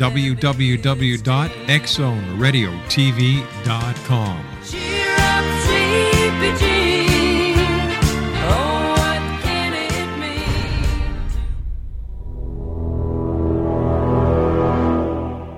www www.xzoneradiotv.com. Cheer up,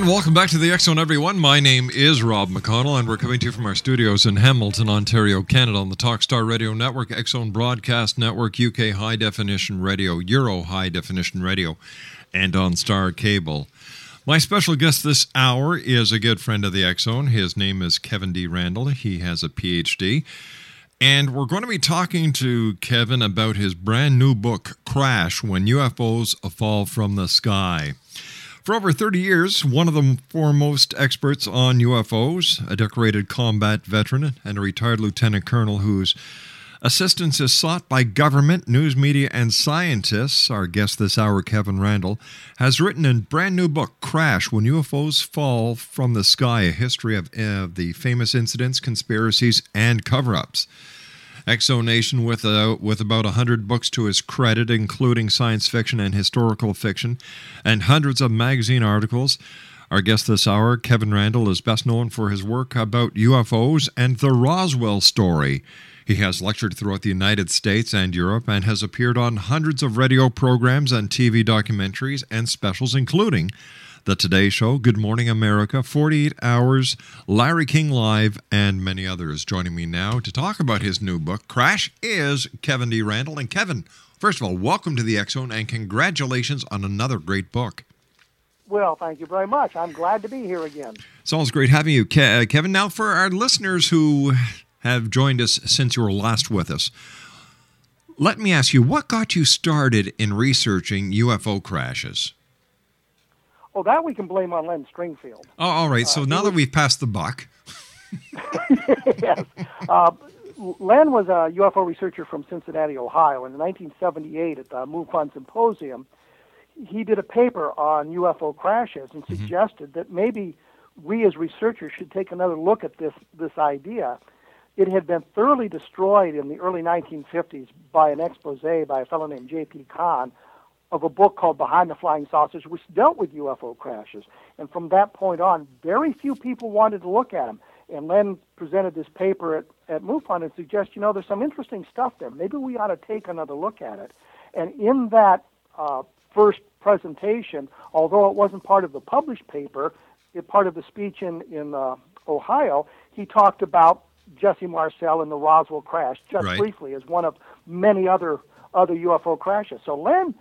And welcome back to the Zone, everyone. My name is Rob McConnell, and we're coming to you from our studios in Hamilton, Ontario, Canada, on the Talkstar Radio Network, Zone Broadcast Network, UK High Definition Radio, Euro High Definition Radio, and on Star Cable. My special guest this hour is a good friend of the Zone. His name is Kevin D. Randle. He has a PhD. And we're going to be talking to Kevin about his brand new book, Crash When UFOs Fall from the Sky. For over 30 years, one of the foremost experts on UFOs, a decorated combat veteran and a retired lieutenant colonel whose assistance is sought by government, news media, and scientists, our guest this hour, Kevin Randle, has written a brand new book, Crash When UFOs Fall from the Sky A History of uh, the Famous Incidents, Conspiracies, and Cover Ups. Exonation with uh, with about hundred books to his credit, including science fiction and historical fiction, and hundreds of magazine articles. Our guest this hour, Kevin Randle, is best known for his work about UFOs and the Roswell story. He has lectured throughout the United States and Europe and has appeared on hundreds of radio programs and TV documentaries and specials, including The Today Show, Good Morning America, 48 Hours, Larry King Live, and many others. Joining me now to talk about his new book, Crash, is Kevin D. Randle. And Kevin, first of all, welcome to the X Zone and congratulations on another great book. Well, thank you very much. I'm glad to be here again. It's always great having you, Ke- uh, Kevin. Now, for our listeners who have joined us since you were last with us, let me ask you what got you started in researching UFO crashes? Oh, that we can blame on Len Stringfield. Oh, all right. So now that we've passed the buck, yes. Uh, Len was a UFO researcher from Cincinnati, Ohio. In 1978, at the MUFON Symposium, he did a paper on UFO crashes and suggested that maybe we as researchers should take another look at this, this idea. It had been thoroughly destroyed in the early 1950s by an expose by a fellow named J.P. Cahn of a book called Behind the Flying Saucers, which dealt with UFO crashes. And from that point on, very few people wanted to look at them. And Len presented this paper at, at MUFON and suggested, you know, there's some interesting stuff there. Maybe we ought to take another look at it. And in that uh, first presentation, although it wasn't part of the published paper, it part of the speech in, in uh, Ohio, he talked about Jesse Marcel and the Roswell crash, just Right. briefly, as one of many other other UFO crashes. So Len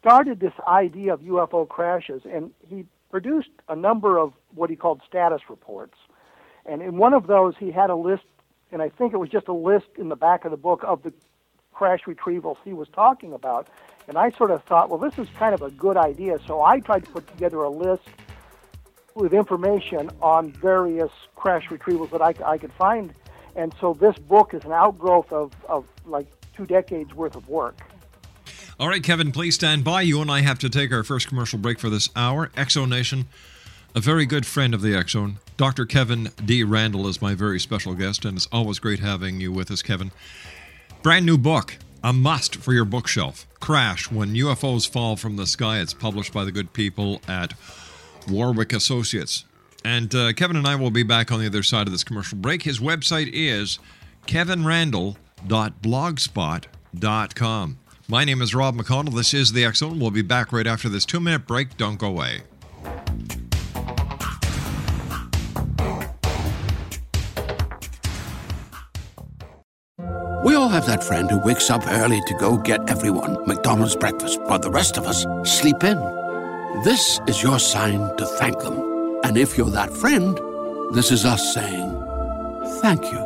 started this idea of UFO crashes, and he produced a number of what he called status reports. And in one of those, he had a list, and I think it was just a list in the back of the book of the crash retrievals he was talking about. And I sort of thought, well, this is kind of a good idea. So I tried to put together a list with information on various crash retrievals that I, I could find. And so this book is an outgrowth of, of like two decades worth of work. All right, Kevin, please stand by. You and I have to take our first commercial break for this hour. Exo Nation, a very good friend of the X Zone, Dr. Kevin D. Randle is my very special guest, and it's always great having you with us, Kevin. Brand new book, a must for your bookshelf. Crash When UFOs Fall from the Sky. It's published by the good people at Warwick Associates. And uh, Kevin and I will be back on the other side of this commercial break. His website is kevinrandle.blogspot.com. My name is Rob McConnell. This is the Zone. We'll be back right after this two minute break. Don't go away. We all have that friend who wakes up early to go get everyone McDonald's breakfast, while the rest of us sleep in. This is your sign to thank them. And if you're that friend, this is us saying thank you.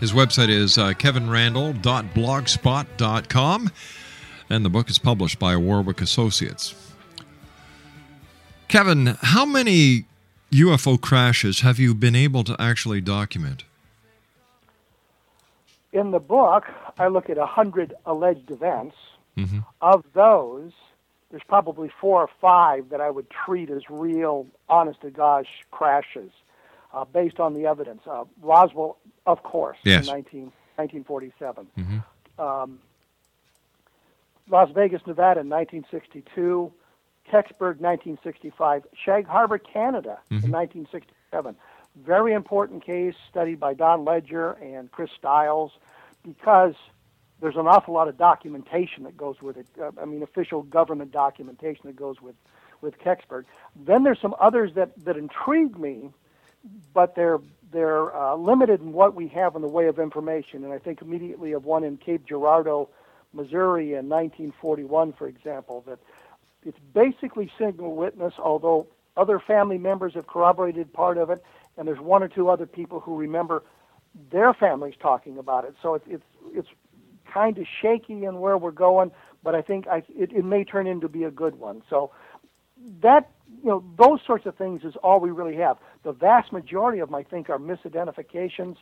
His website is uh, kevinrandle.blogspot.com, and the book is published by Warwick Associates. Kevin, how many UFO crashes have you been able to actually document? In the book, I look at 100 alleged events. Mm-hmm. Of those, there's probably four or five that I would treat as real, honest to gosh crashes uh, based on the evidence. Uh, Roswell, of course, Yes. in 19, 1947. Mm-hmm. Um, Las Vegas, Nevada in 1962. Kecksburg, 1965. Shag Harbor, Canada in 1967. Very important case studied by Don Ledger and Chris Styles because there's an awful lot of documentation that goes with it. Uh, I mean, official government documentation that goes with, with Kecksburg. Then there's some others that, that intrigue me, but they're they're uh, limited in what we have in the way of information. And I think immediately of one in Cape Girardeau, Missouri, in 1941, for example, that it's basically single witness, although other family members have corroborated part of it, and there's one or two other people who remember their families talking about it. So it's it's it's kind of shaky in where we're going, but I think I, it, it may turn into be a good one. So that you know those sorts of things is all we really have. The vast majority of them, I think, are misidentifications.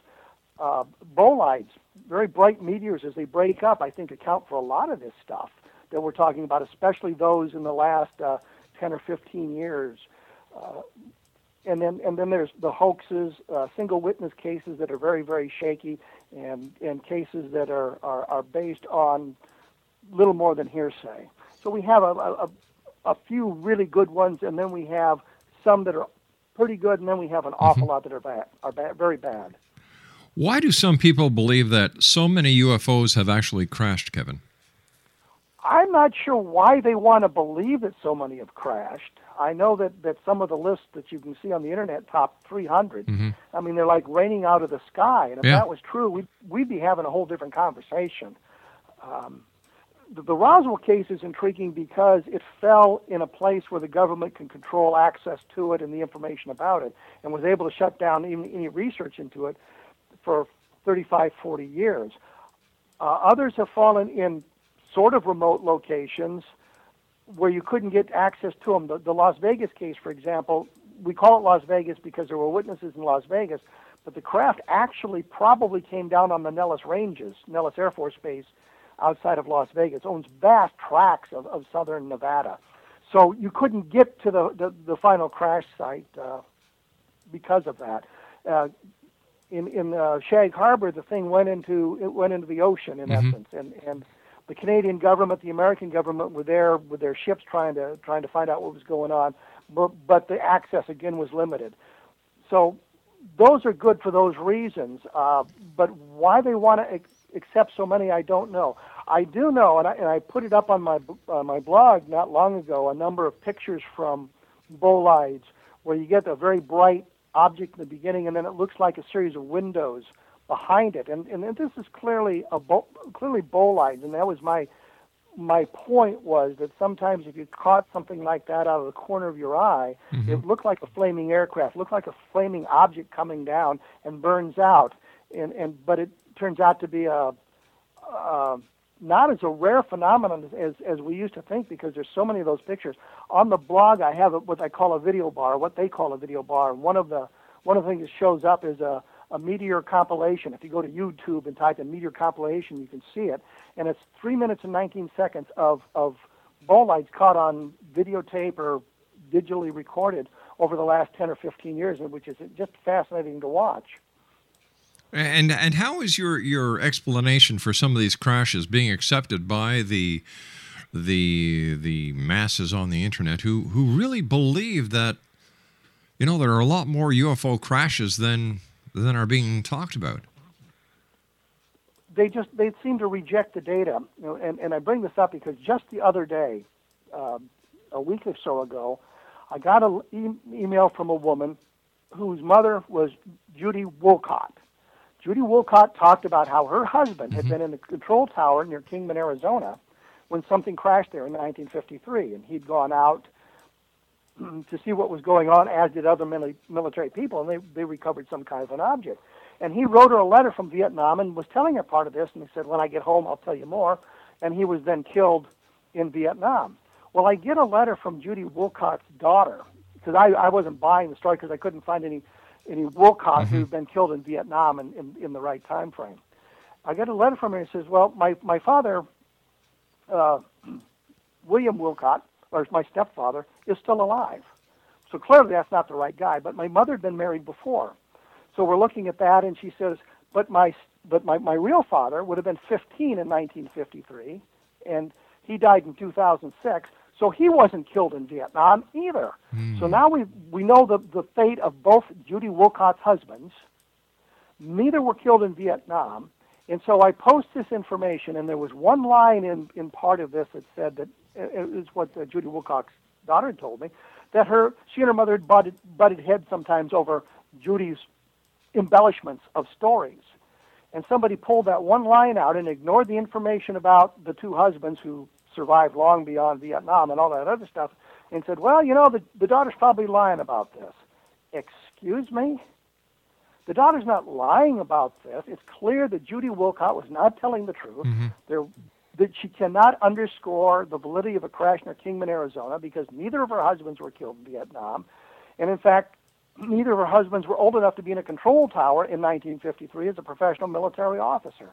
Uh, bolides, very bright meteors as they break up, I think account for a lot of this stuff that we're talking about, especially those in the last uh, 10 or 15 years. Uh, and then and then there's the hoaxes, uh, single witness cases that are very very shaky, and and cases that are are, are based on little more than hearsay. So we have a, a a few really good ones, and then we have some that are pretty good, and then we have an awful lot that are bad, are bad, very bad. Why do some people believe that so many UFOs have actually crashed, Kevin? I'm not sure why they want to believe that so many have crashed. I know that, that some of the lists that you can see on the internet top 300. Mhm. I mean, they're like raining out of the sky. And if Yeah. that was true, we'd, we'd be having a whole different conversation. Um, the, Roswell case is intriguing because it fell in a place where the government can control access to it and the information about it, and was able to shut down even any research into it for 35, 40 years. Uh, others have fallen in sort of remote locations where you couldn't get access to them. The, the Las Vegas case, for example, we call it Las Vegas because there were witnesses in Las Vegas, but the craft actually probably came down on the Nellis Ranges, Nellis Air Force Base outside of Las Vegas, owns vast tracts of, of southern Nevada. So you couldn't get to the, the, the final crash site uh, because of that. Uh, in in uh, Shag Harbor, the thing went into it went into the ocean in Mhm. essence, and and the Canadian government, the American government were there with their ships trying to trying to find out what was going on, but but the access again was limited. So those are good for those reasons. Uh, but why they want to accept so many, I don't know. I do know, and I, and I put it up on my b- uh, my blog not long ago, a number of pictures from bolides where you get a very bright object in the beginning, and then it looks like a series of windows behind it. And and this is clearly a bo- clearly bolides, and that was my my point was that sometimes if you caught something like that out of the corner of your eye, it looked like a flaming aircraft, looked like a flaming object coming down and burns out. And and but it turns out to be a uh, not as a rare phenomenon as, as we used to think because there's so many of those pictures. On the blog, I have a, what I call a video bar, what they call a video bar. And one of the one of the things that shows up is a, a meteor compilation. If you go to YouTube and type in meteor compilation, you can see it. And it's three minutes and 19 seconds of, of bolides caught on videotape or digitally recorded over the last 10 or 15 years, which is just fascinating to watch. And and how is your your explanation for some of these crashes being accepted by the the the masses on the internet who who really believe that you know there are a lot more UFO crashes than than are being talked about? they just they seem to reject the data. You know, and, and I bring this up because just the other day, um, a week or so ago, I got an e- email from a woman whose mother was Judy Wolcott. Judy Wolcott talked about how her husband had mm-hmm. been in the control tower near Kingman, Arizona, when something crashed there in 1953, and he'd gone out to see what was going on, as did other mili- military people, and they, they recovered some kind of an object. And he wrote her a letter from Vietnam and was telling her part of this, and he said, When I get home, I'll tell you more. And he was then killed in Vietnam. Well, I get a letter from Judy Wolcott's daughter, because I, I wasn't buying the story because I couldn't find any, any Wolcott who'd been killed in Vietnam in, in, in the right time frame. I get a letter from her and says, Well, my, my father, uh, William Wilcott, or my stepfather, is still alive. So clearly that's not the right guy. But my mother had been married before. So we're looking at that, and she says, But my, but my, my real father would have been 15 in 1953, and he died in 2006. So he wasn't killed in Vietnam either. So now we, we know the, the fate of both Judy Wilcott's husbands. Neither were killed in Vietnam. And so I post this information, and there was one line in, in part of this that said that it is what uh, Judy Wilcock's daughter had told me that her she and her mother had butted, butted heads sometimes over Judy's embellishments of stories. And somebody pulled that one line out and ignored the information about the two husbands who survived long beyond Vietnam and all that other stuff and said, well, you know, the, the daughter's probably lying about this. Excuse me? The daughter's not lying about this. It's clear that Judy Wilcott was not telling the truth. Mm-hmm. There, that she cannot underscore the validity of a crash near Kingman, Arizona, because neither of her husbands were killed in Vietnam. And in fact, neither of her husbands were old enough to be in a control tower in 1953 as a professional military officer.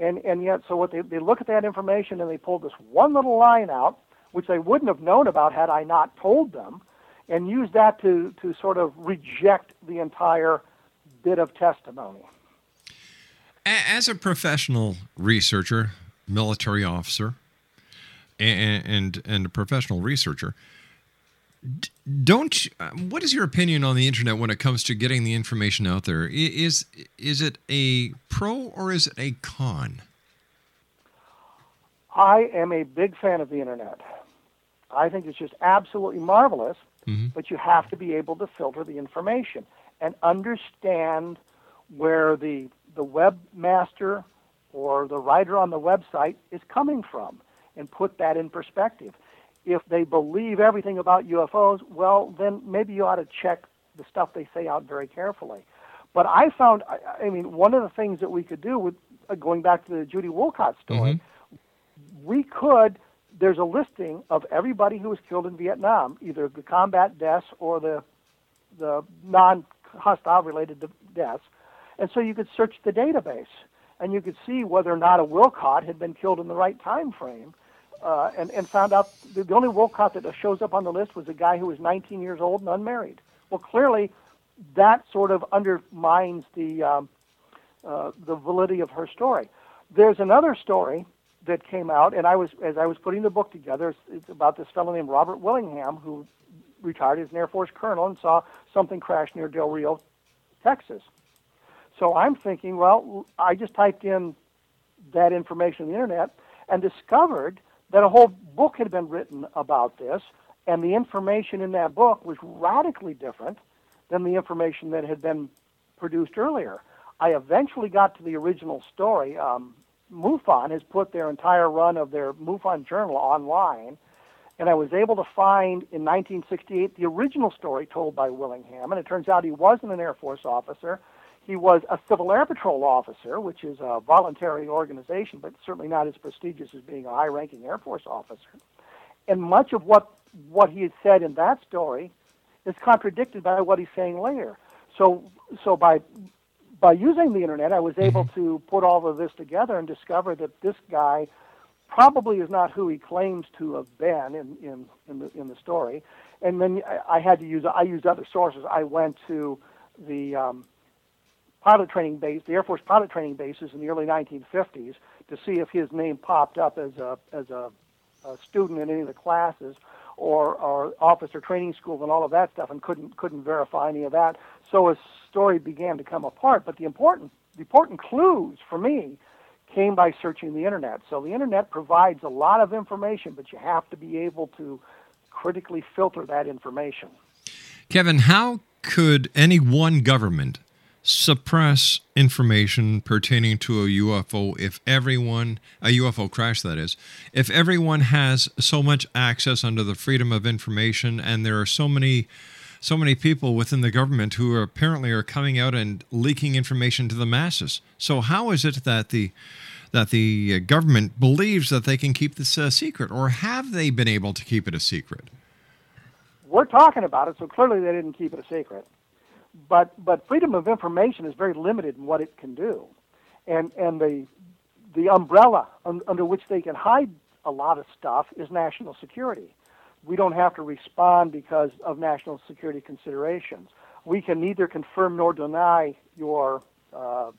And, and yet, so what they, they look at that information and they pull this one little line out, which they wouldn't have known about had I not told them, and use that to, to sort of reject the entire bit of testimony. As a professional researcher, military officer, and and, and a professional researcher, don't uh, what is your opinion on the internet when it comes to getting the information out there is Is is it a pro or is it a con? I am a big fan of the internet. I think it's just absolutely marvelous, but you have to be able to filter the information and understand where the the webmaster or the writer on the website is coming from and put that in perspective. If they believe everything about UFOs, well, then maybe you ought to check the stuff they say out very carefully. But I found, I, I mean, one of the things that we could do with uh, going back to the Judy Wolcott story, we could there's a listing of everybody who was killed in Vietnam, either the combat deaths or the the non-hostile related deaths, and so you could search the database and you could see whether or not a Wilcott had been killed in the right time frame, uh, and and found out the, the only Wilcott that shows up on the list was a guy who was 19 years old and unmarried. Well, clearly, that sort of undermines the um, uh, the validity of her story. There's another story that came out, and I was as I was putting the book together. It's about this fellow named Robert Willingham who retired as an Air Force colonel and saw something crash near Del Rio, Texas. So I'm thinking, well, I just typed in that information on the internet and discovered that a whole book had been written about this, and the information in that book was radically different than the information that had been produced earlier. I eventually got to the original story. Um, MUFON has put their entire run of their MUFON journal online, and I was able to find in 1968 the original story told by Willingham, and it turns out he wasn't an Air Force officer. He was a Civil Air Patrol officer, which is a voluntary organization, but certainly not as prestigious as being a high-ranking Air Force officer. And much of what what he had said in that story is contradicted by what he's saying later. So, so by by using the internet, I was able to put all of this together and discover that this guy probably is not who he claims to have been in in in the in the story. And then I, I had to use I used other sources. I went to the um, pilot training base, the Air Force pilot training bases in the early 1950s to see if his name popped up as a as a, a student in any of the classes or or officer training school and all of that stuff, and couldn't couldn't verify any of that. So his story began to come apart. But the important the important clues for me came by searching the internet. So the internet provides a lot of information, but you have to be able to critically filter that information. Kevin, how could any one government suppress information pertaining to a UFO if everyone, a UFO crash that is, if everyone has so much access under the Freedom of Information and there are so many so many people within the government who are apparently are coming out and leaking information to the masses. So how is it that the that the government believes that they can keep this a secret or have they been able to keep it a secret? We're talking about it, so clearly they didn't keep it a secret. But but freedom of information is very limited in what it can do, and and the the umbrella un, under which they can hide a lot of stuff is national security. We don't have to respond because of national security considerations. We can neither confirm nor deny your uh,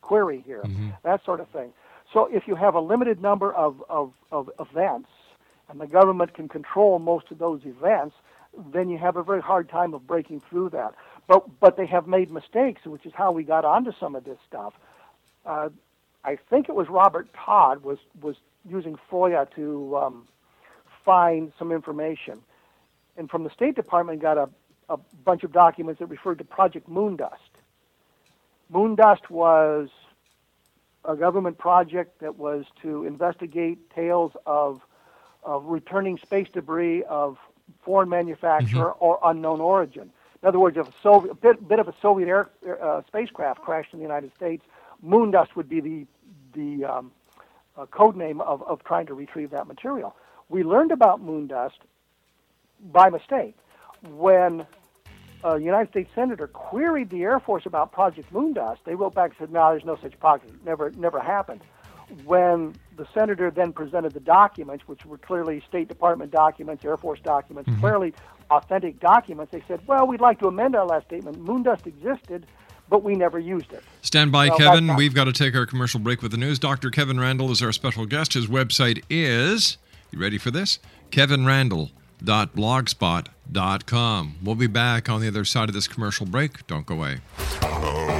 query here, that sort of thing. So if you have a limited number of, of, of events, and the government can control most of those events, then you have a very hard time of breaking through that. But but they have made mistakes, which is how we got onto some of this stuff. Uh, I think it was Robert Todd was was using FOIA to um, find some information, and from the State Department got a, a bunch of documents that referred to Project Moondust. Moondust was a government project that was to investigate tales of of returning space debris of foreign manufacturer or unknown origin. In other words, if a Soviet, bit, bit of a Soviet air, uh, spacecraft crashed in the United States, Moondust would be the the um, uh, code name of, of trying to retrieve that material. We learned about Moondust by mistake when a United States senator queried the Air Force about Project Moondust. They wrote back and said, "No, there's no such project. Never, never happened." When the senator then presented the documents, which were clearly State Department documents, Air Force documents, mm-hmm. clearly authentic documents, they said, "Well, we'd like to amend our last statement. Moondust existed, but we never used it." Stand by, Well, Kevin. that's- We've got to take our commercial break with the news. Dr. Kevin Randle is our special guest. His website is, you ready for this? kevinrandle.blogspot.com. We'll be back on the other side of this commercial break. Don't go away. Oh,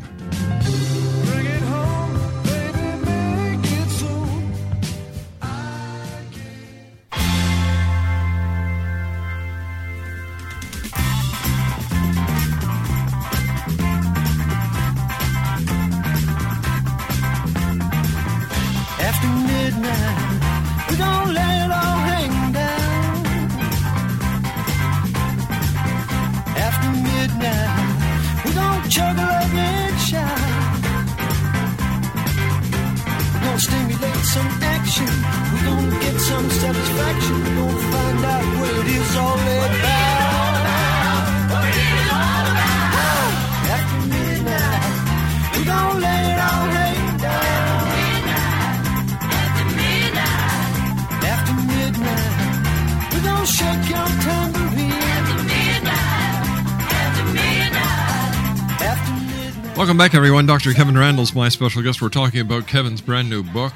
Welcome back, everyone. Dr. Kevin Randle's my special guest. We're talking about Kevin's brand new book.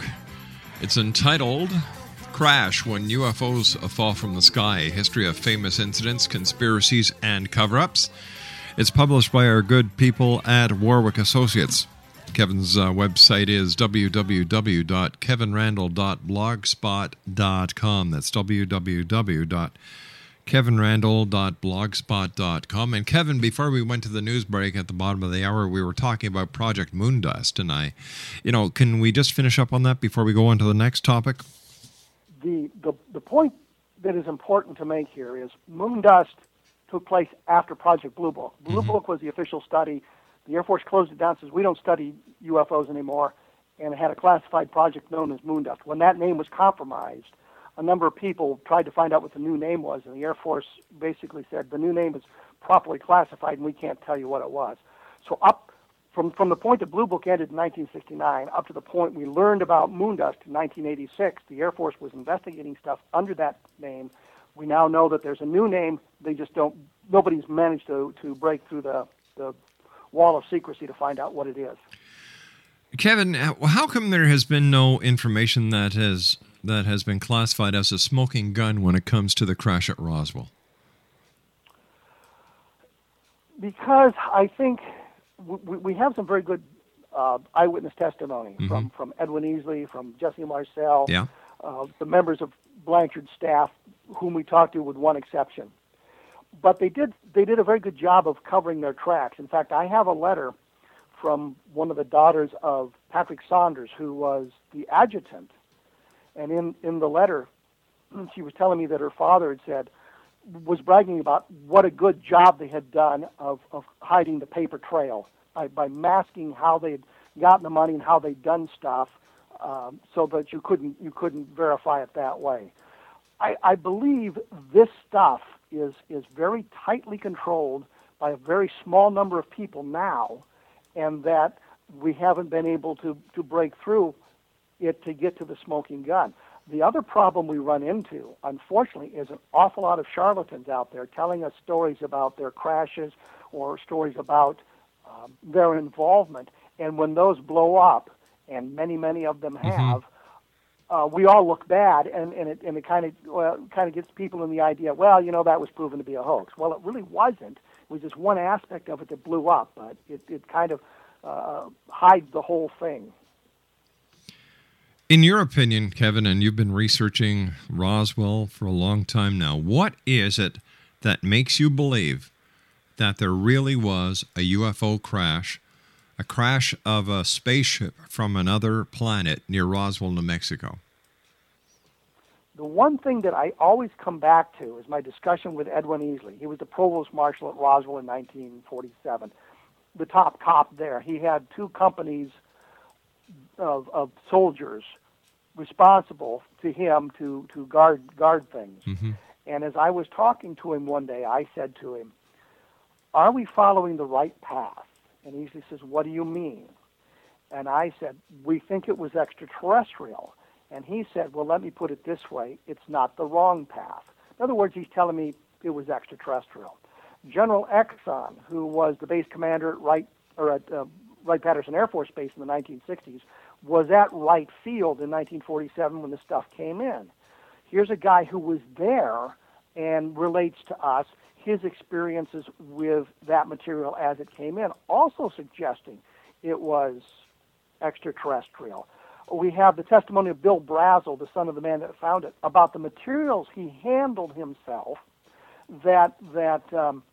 It's entitled Crash When UFOs Fall from the Sky A History of Famous Incidents, Conspiracies, and Cover Ups. It's published by our good people at Warwick Associates. Kevin's uh, website is www.kevinrandle.blogspot.com. That's www.kevinrandle.blogspot.com. And Kevin, before we went to the news break at the bottom of the hour, we were talking about Project Moondust, and I, you know, can we just finish up on that before we go on to the next topic? The, the, the point that is important to make here is Moondust took place after Project Blue Book. Mm-hmm. Blue Book was the official study. The Air Force closed it down, says we don't study UFOs anymore, and it had a classified project known as Moondust. When that name was compromised, a number of people tried to find out what the new name was, and the Air Force basically said the new name is properly classified and we can't tell you what it was. So up from from the point that Blue Book ended in 1969 up to the point we learned about Moondust in 1986, the Air Force was investigating stuff under that name. We now know that there's a new name. They just don't. Nobody's managed to to break through the the wall of secrecy to find out what it is. Kevin, how come there has been no information that has that has been classified as a smoking gun when it comes to the crash at Roswell? because I think we, we have some very good uh, eyewitness testimony Mhm. from, from Edwin Easley, from Jesse Marcel, Yeah. uh, the members of Blanchard's staff, whom we talked to with one exception. But they did they did a very good job of covering their tracks. In fact, I have a letter from one of the daughters of Patrick Saunders, who was the adjutant, and in in the letter, she was telling me that her father had said was bragging about what a good job they had done of, of hiding the paper trail by, by masking how they'd gotten the money and how they'd done stuff um, so that you couldn't you couldn't verify it that way. I, I believe this stuff is is very tightly controlled by a very small number of people now, and that we haven't been able to to break through it to get to the smoking gun. The other problem we run into, unfortunately, is an awful lot of charlatans out there telling us stories about their crashes or stories about um, their involvement. And when those blow up, and many, many of them have, uh, we all look bad, and, and it and it kind of well, kind of gets people in the idea, well, you know, that was proven to be a hoax. Well, it really wasn't. It was just one aspect of it that blew up, but it it kind of uh, hides the whole thing. In your opinion, Kevin, and you've been researching Roswell for a long time now, what is it that makes you believe that there really was a UFO crash, a crash of a spaceship from another planet near Roswell, New Mexico? The one thing that I always come back to is my discussion with Edwin Easley. He was the provost marshal at Roswell in 1947, the top cop there. He had two companies of, of soldiers responsible to him to, to guard guard things. And as I was talking to him one day, I said to him, Are we following the right path? And he says, What do you mean? And I said, We think it was extraterrestrial. And he said, Well, let me put it this way it's not the wrong path. In other words, he's telling me it was extraterrestrial. General Exon, who was the base commander at Wright, or at uh, Wright Patterson Air Force Base in the 1960s, was at Wright Field in 1947 when the stuff came in. Here's a guy who was there and relates to us his experiences with that material as it came in, also suggesting it was extraterrestrial. We have the testimony of Bill Brazel, the son of the man that found it, about the materials he handled himself that that um,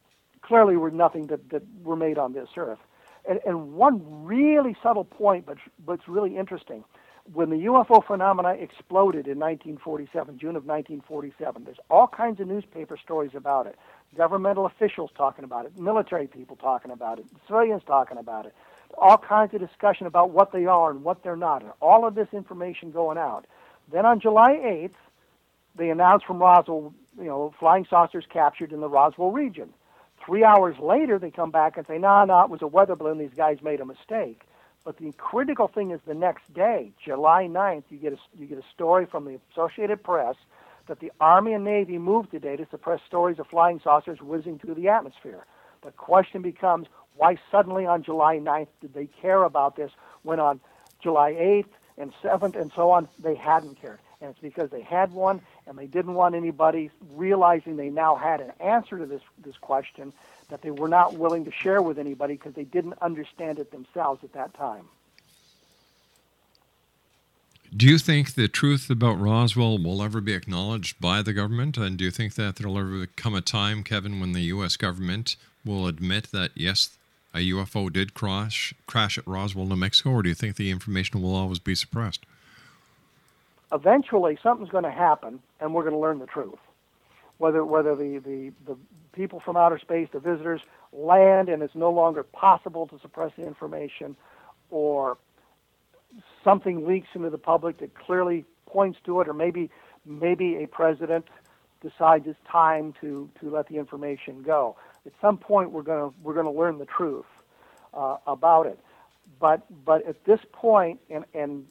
clearly were nothing that, that were made on this earth. And, and one really subtle point, but but it's really interesting. When the UFO phenomena exploded in 1947, June of 1947, there's all kinds of newspaper stories about it. Governmental officials talking about it, military people talking about it, civilians talking about it. All kinds of discussion about what they are and what they're not, and all of this information going out. Then on July 8th, they announced from Roswell, you know, flying saucers captured in the Roswell region. Three hours later, they come back and say, no, nah, no, nah, it was a weather balloon. These guys made a mistake. But the critical thing is the next day, July 9th, you get a, you get a story from the Associated Press that the Army and Navy moved today to suppress stories of flying saucers whizzing through the atmosphere. The question becomes, Why suddenly on July 9th did they care about this when on July 8th and 7th and so on they hadn't cared? And it's because they had one and they didn't want anybody realizing they now had an answer to this, this question that they were not willing to share with anybody because they didn't understand it themselves at that time. Do you think the truth about Roswell will ever be acknowledged by the government? And do you think that there'll ever come a time, Kevin, when the U.S. government will admit that, yes, a UFO did crash, crash at Roswell, New Mexico? Or do you think the information will always be suppressed? Eventually something's going to happen and we're going to learn the truth. Whether whether the, the, the people from outer space the visitors land and it's no longer possible to suppress the information or something leaks into the public that clearly points to it or maybe maybe a president decides it's time to, to let the information go. At some point we're going to we're to learn the truth uh, about it. But but at this point and and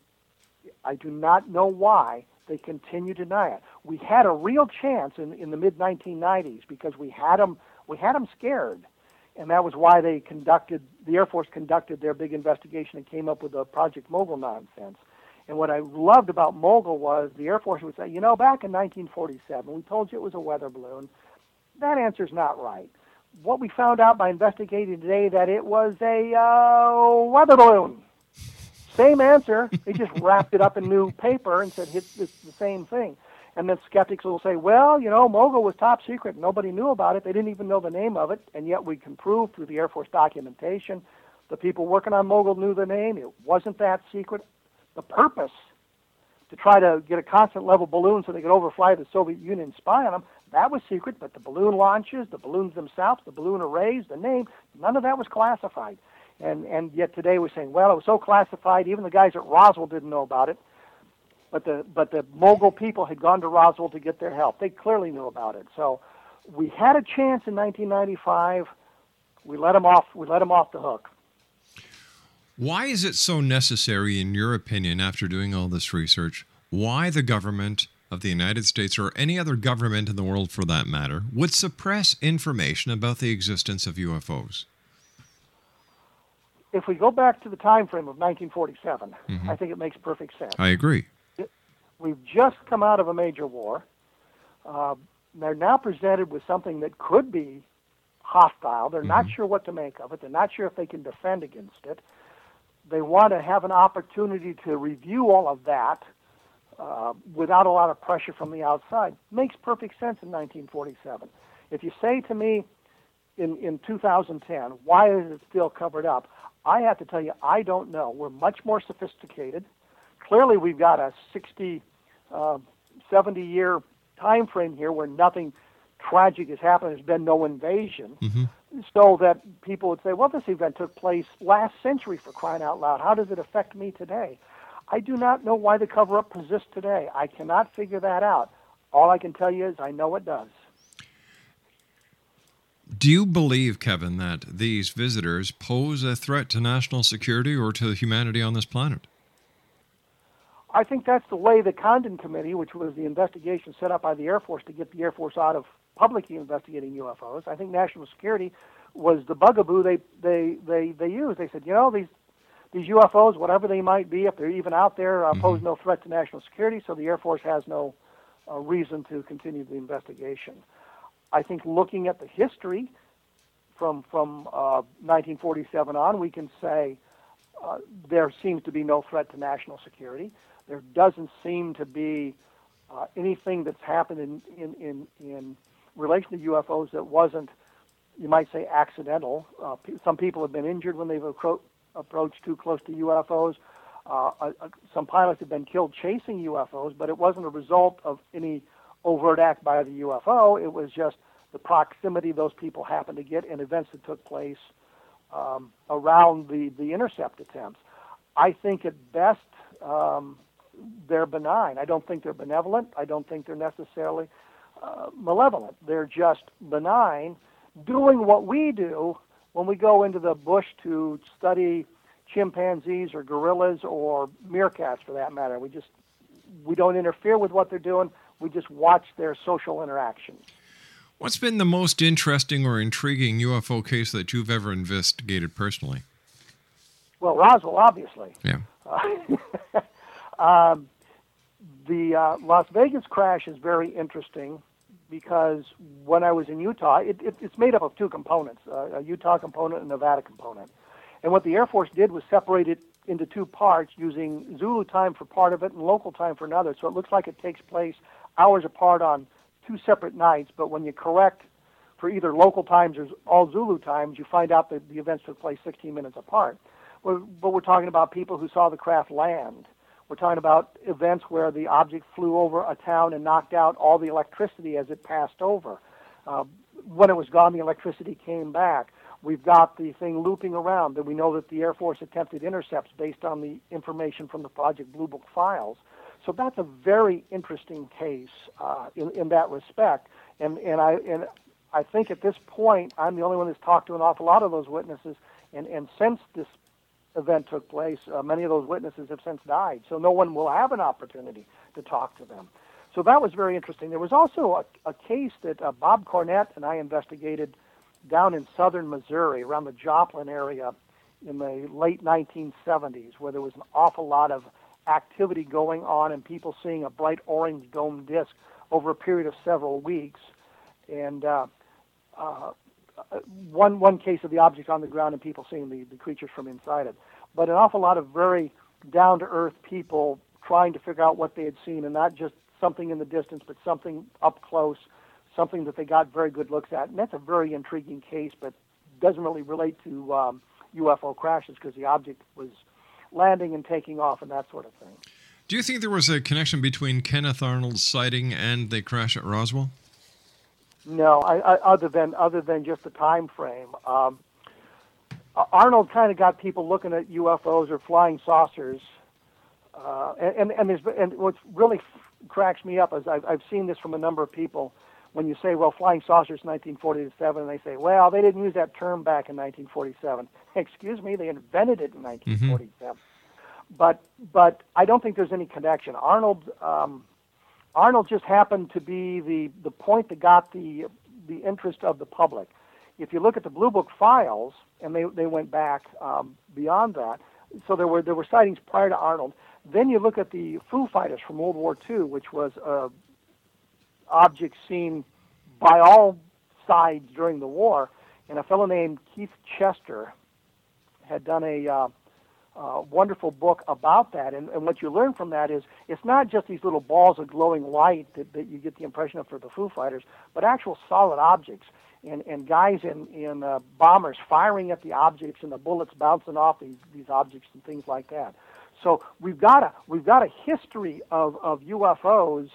I do not know why they continue to deny it. We had a real chance in, in the mid 1990s because we had them we had them scared, and that was why they conducted the Air Force conducted their big investigation and came up with the Project Mogul nonsense. And what I loved about Mogul was the Air Force would say, you know, back in 1947, we told you it was a weather balloon. That answer's not right. What we found out by investigating today that it was a uh, weather balloon. Same answer. They just wrapped it up in new paper and said it's, the same thing. And then skeptics will say, well, you know, Mogul was top secret. Nobody knew about it. They didn't even know the name of it. And yet we can prove through the Air Force documentation the people working on Mogul knew the name. It wasn't that secret. The purpose to try to get a constant level balloon so they could overfly the Soviet Union and spy on them, that was secret. But the balloon launches, the balloons themselves, the balloon arrays, the name, none of that was classified. And, and yet today we're saying, well, it was so classified, even the guys at Roswell didn't know about it. But the, but the mogul people had gone to Roswell to get their help. They clearly knew about it. So we had a chance in 1995. We let them off, we let them off the hook. Why is it so necessary, in your opinion, after doing all this research, why the government of the United States or any other government in the world for that matter would suppress information about the existence of UFOs? If we go back to the time frame of 1947, Mhm. I think it makes perfect sense. I agree. We've just come out of a major war. Uh, they're now presented with something that could be hostile. They're not sure what to make of it. They're not sure if they can defend against it. They want to have an opportunity to review all of that uh, without a lot of pressure from the outside. Makes perfect sense in 1947. If you say to me in, in 2010, why is it still covered up? I have to tell you, I don't know. We're much more sophisticated. Clearly, we've got a 60, uh, 70 year time frame here where nothing tragic has happened. There's been no invasion. So that people would say, well, this event took place last century for crying out loud. How does it affect me today? I do not know why the cover up persists today. I cannot figure that out. All I can tell you is I know it does. Do you believe, Kevin, that these visitors pose a threat to national security or to humanity on this planet? I think that's the way the Condon Committee, which was the investigation set up by the Air Force to get the Air Force out of publicly investigating UFOs. I think national security was the bugaboo they they they they used. They said, you know, these these UFOs, whatever they might be, if they're even out there, uh, pose no threat to national security. So the Air Force has no uh, reason to continue the investigation. I think looking at the history from from uh, 1947 on, we can say uh, there seems to be no threat to national security. There doesn't seem to be uh, anything that's happened in, in, in, in relation to UFOs that wasn't, you might say, accidental. Uh, some people have been injured when they've appro- approached too close to UFOs. Uh, uh, some pilots have been killed chasing UFOs, but it wasn't a result of any overt act by the UFO. It was just the proximity those people happened to get and events that took place um, around the, the intercept attempts. I think at best um, they're benign. I don't think they're benevolent. I don't think they're necessarily uh, malevolent. They're just benign, doing what we do when we go into the bush to study chimpanzees or gorillas or meerkats, for that matter. We just we don't interfere with what they're doing. We just watch their social interactions. What's been the most interesting or intriguing UFO case that you've ever investigated personally? Well, Roswell, obviously. Yeah. um, the uh, Las Vegas crash is very interesting because when I was in Utah, it, it, it's made up of two components uh, a Utah component and a Nevada component. And what the Air Force did was separate it into two parts using Zulu time for part of it and local time for another. So it looks like it takes place hours apart on two separate nights, but when you correct for either local times or all Zulu times, you find out that the events took place 16 minutes apart. But we're talking about people who saw the craft land. We're talking about events where the object flew over a town and knocked out all the electricity as it passed over. Uh, when it was gone, the electricity came back. We've got the thing looping around that we know that the Air Force attempted intercepts based on the information from the Project Blue Book files. So that's a very interesting case uh, in, in that respect. And, and, I, and I think at this point, I'm the only one that's talked to an awful lot of those witnesses. And, and since this event took place, uh, many of those witnesses have since died. So no one will have an opportunity to talk to them. So that was very interesting. There was also a, a case that uh, Bob Cornett and I investigated down in southern Missouri, around the Joplin area, in the late 1970s, where there was an awful lot of activity going on and people seeing a bright orange dome disk over a period of several weeks. And uh, uh, one one case of the object on the ground and people seeing the, the creatures from inside it. But an awful lot of very down to earth people trying to figure out what they had seen and not just something in the distance, but something up close, something that they got very good looks at. And that's a very intriguing case, but doesn't really relate to um, UFO crashes because the object was landing and taking off and that sort of thing. Do you think there was a connection between Kenneth Arnold's sighting and the crash at Roswell? No, I, I, other than other than just the time frame. Um, Arnold kind of got people looking at UFOs or flying saucers, uh, and and and, and what really cracks me up is I've, I've seen this from a number of people. When you say, "Well, flying saucers, 1947," and they say, "Well, they didn't use that term back in 1947." Excuse me, they invented it in 1947. But but I don't think there's any connection. Arnold. Um, Arnold just happened to be the, the point that got the the interest of the public. If you look at the Blue Book files, and they, they went back um, beyond that, so there were there were sightings prior to Arnold. Then you look at the Foo Fighters from World War II, which was a object seen by all sides during the war, and a fellow named Keith Chester had done a uh, uh, wonderful book about that. And, and what you learn from that is it's not just these little balls of glowing light that, that you get the impression of for the Foo Fighters, but actual solid objects. And, and guys in, in uh, bombers firing at the objects and the bullets bouncing off these, these objects and things like that. So we've got a we've got a history of, of UFOs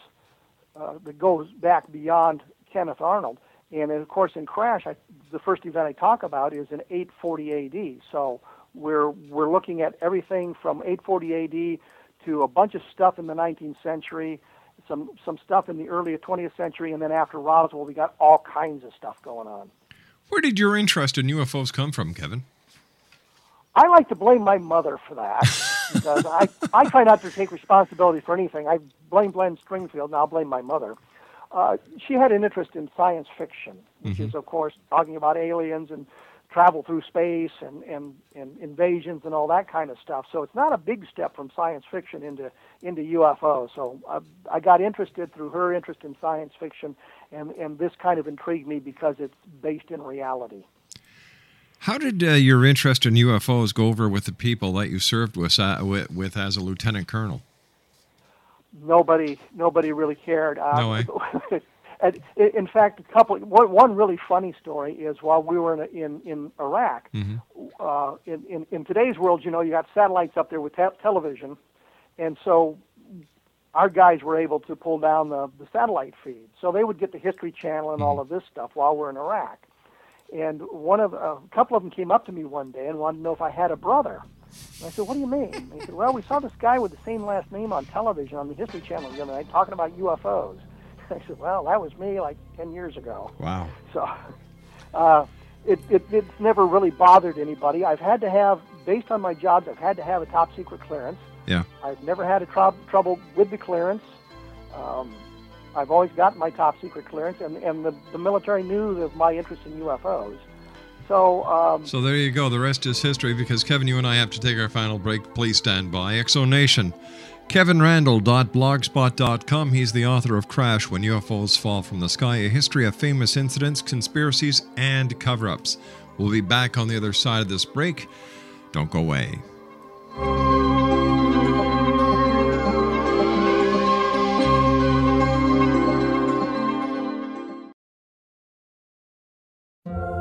uh, that goes back beyond Kenneth Arnold. And of course, in Crash, I, the first event I talk about is in 840 AD. So we're we're looking at everything from 840 AD to a bunch of stuff in the 19th century, some some stuff in the early 20th century, and then after Roswell, we got all kinds of stuff going on. Where did your interest in UFOs come from, Kevin? I like to blame my mother for that because I I try not to take responsibility for anything. I blame Len Stringfield, and I'll blame my mother. Uh, she had an interest in science fiction, which is, of course, talking about aliens and travel through space and, and, and invasions and all that kind of stuff. So it's not a big step from science fiction into into UFO. So I, I got interested through her interest in science fiction, and, and this kind of intrigued me because it's based in reality. How did uh, your interest in UFOs go over with the people that you served with, uh, with, with as a lieutenant colonel? Nobody nobody really cared. Uh, No way. and in fact, a couple one, really funny story is while we were in in, in Iraq. Mm-hmm. uh, in, in, in today's world, you know, you got satellites up there with te- television, and so our guys were able to pull down the, the satellite feed. So they would get the History Channel and all of this stuff while we're in Iraq. And one of a couple of them came up to me one day and wanted to know if I had a brother. And I said, "What do you mean?" And they said, "Well, we saw this guy with the same last name on television on the History Channel the other night talking about UFOs." I said, "Well, that was me like ten years ago." Wow. So uh, it, it, it's never really bothered anybody. I've had to have, based on my jobs, I've had to have a top secret clearance. Yeah. I've never had a trou- trouble with the clearance. Um, I've always got my top secret clearance, and, and the, the military knew of my interest in UFOs. So, um, So there you go. The rest is history because Kevin, you and I have to take our final break. Please stand by. Exonation. KevinRandle.blogspot.com. He's the author of Crash When UFOs Fall from the Sky, a history of famous incidents, conspiracies, and cover ups. We'll be back on the other side of this break. Don't go away.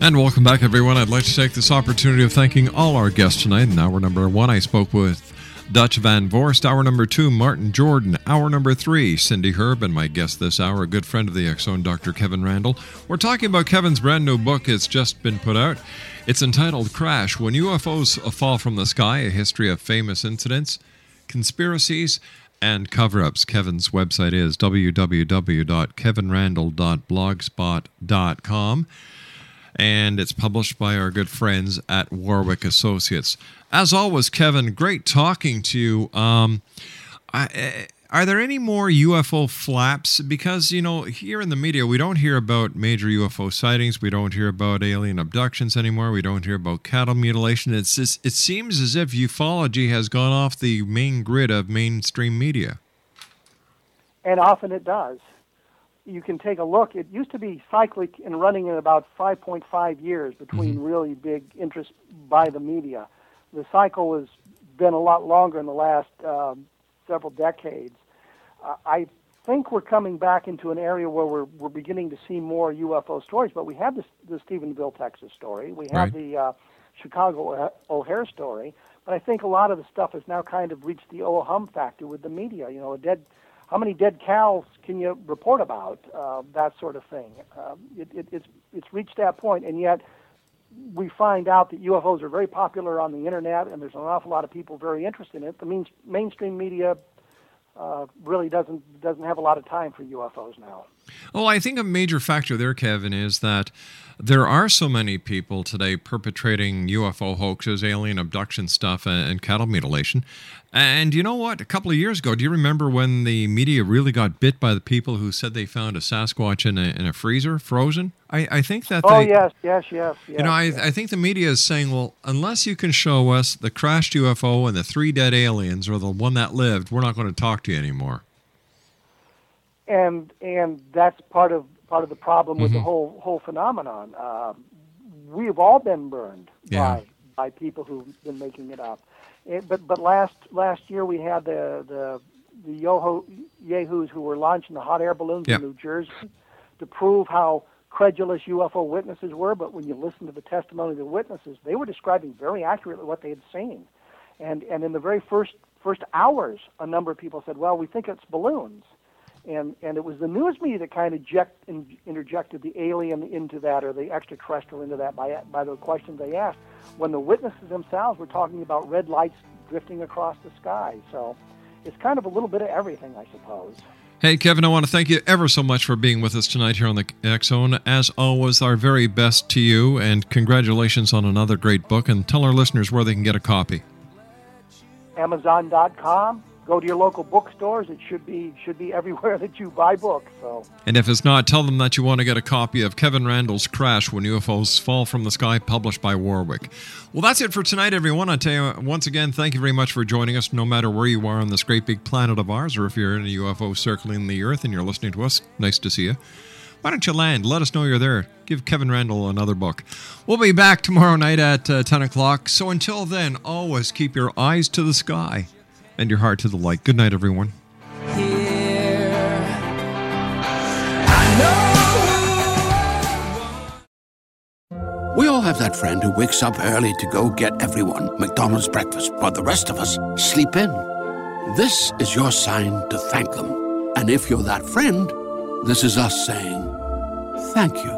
And welcome back, everyone. I'd like to take this opportunity of thanking all our guests tonight. In hour number one, I spoke with Dutch Van Vorst. Hour number two, Martin Jordan. Hour number three, Cindy Herb. And my guest this hour, a good friend of the X Zone, Dr. Kevin Randle. We're talking about Kevin's brand new book. It's just been put out. It's entitled Crash When UFOs Fall from the Sky A History of Famous Incidents, Conspiracies, and Cover Ups. Kevin's website is www.kevinrandle.blogspot.com and it's published by our good friends at Warwick Associates. As always, Kevin, great talking to you. Um, I, are there any more UFO flaps? Because, you know, here in the media, we don't hear about major UFO sightings. We don't hear about alien abductions anymore. We don't hear about cattle mutilation. It's just, it seems as if ufology has gone off the main grid of mainstream media. and often it does. You can take a look. It used to be cyclic and running in about 5.5 years between really big interest by the media. The cycle has been a lot longer in the last um, several decades. Uh, I think we're coming back into an area where we're, we're beginning to see more UFO stories, but we have this, the Stephenville, Texas story. We have Right. the uh, Chicago O'Hare story, but I think a lot of the stuff has now kind of reached the oh hum factor with the media. You know, a dead, how many dead cows can you report about? Uh, that sort of thing. Um, it, it, it's it's reached that point, and yet we find out that UFOs are very popular on the internet, and there's an awful lot of people very interested in it. The main, mainstream media uh, really doesn't doesn't have a lot of time for UFOs now. Well, I think a major factor there, Kevin, is that there are so many people today perpetrating UFO hoaxes, alien abduction stuff, and, cattle mutilation. And you know what? A couple of years ago, do you remember when the media really got bit by the people who said they found a Sasquatch in a, in a freezer, frozen? I, I think that Oh yes, yes, yes, yes. you know, I, yes. I think the media is saying, well, unless you can show us the crashed UFO and the three dead aliens or the one that lived, we're not going to talk to you anymore. And and that's part of part of the problem with the Mhm. whole whole phenomenon. Uh, we've all been burned Yeah. by by people who've been making it up. It, but but last last year we had the the the Yoho Yahoos who were launching the hot air balloons Yep. in New Jersey to prove how credulous UFO witnesses were. But when you listen to the testimony of the witnesses, they were describing very accurately what they had seen. And and in the very first first hours, a number of people said, "Well, we think it's balloons." And and it was the news media that kind of eject, in, interjected the alien into that or the extraterrestrial into that by by the questions they asked. When the witnesses themselves were talking about red lights drifting across the sky, so it's kind of a little bit of everything, I suppose. Hey, Kevin, I want to thank you ever so much for being with us tonight here on the X Zone. As always, our very best to you, and congratulations on another great book. And tell our listeners where they can get a copy. Amazon.com. Go to your local bookstores. It should be should be everywhere that you buy books. So. And if it's not, tell them that you want to get a copy of Kevin Randle's Crash When UFOs Fall from the Sky, published by Warwick. Well, that's it for tonight, everyone. I tell you once again, thank you very much for joining us, no matter where you are on this great big planet of ours, or if you're in a UFO circling the Earth and you're listening to us. Nice to see you. Why don't you land? Let us know you're there. Give Kevin Randall another book. We'll be back tomorrow night at uh, 10 o'clock. So until then, always keep your eyes to the sky and your heart to the light. Good night, everyone. We all have that friend who wakes up early to go get everyone McDonald's breakfast, while the rest of us sleep in. This is your sign to thank them. And if you're that friend, this is us saying thank you.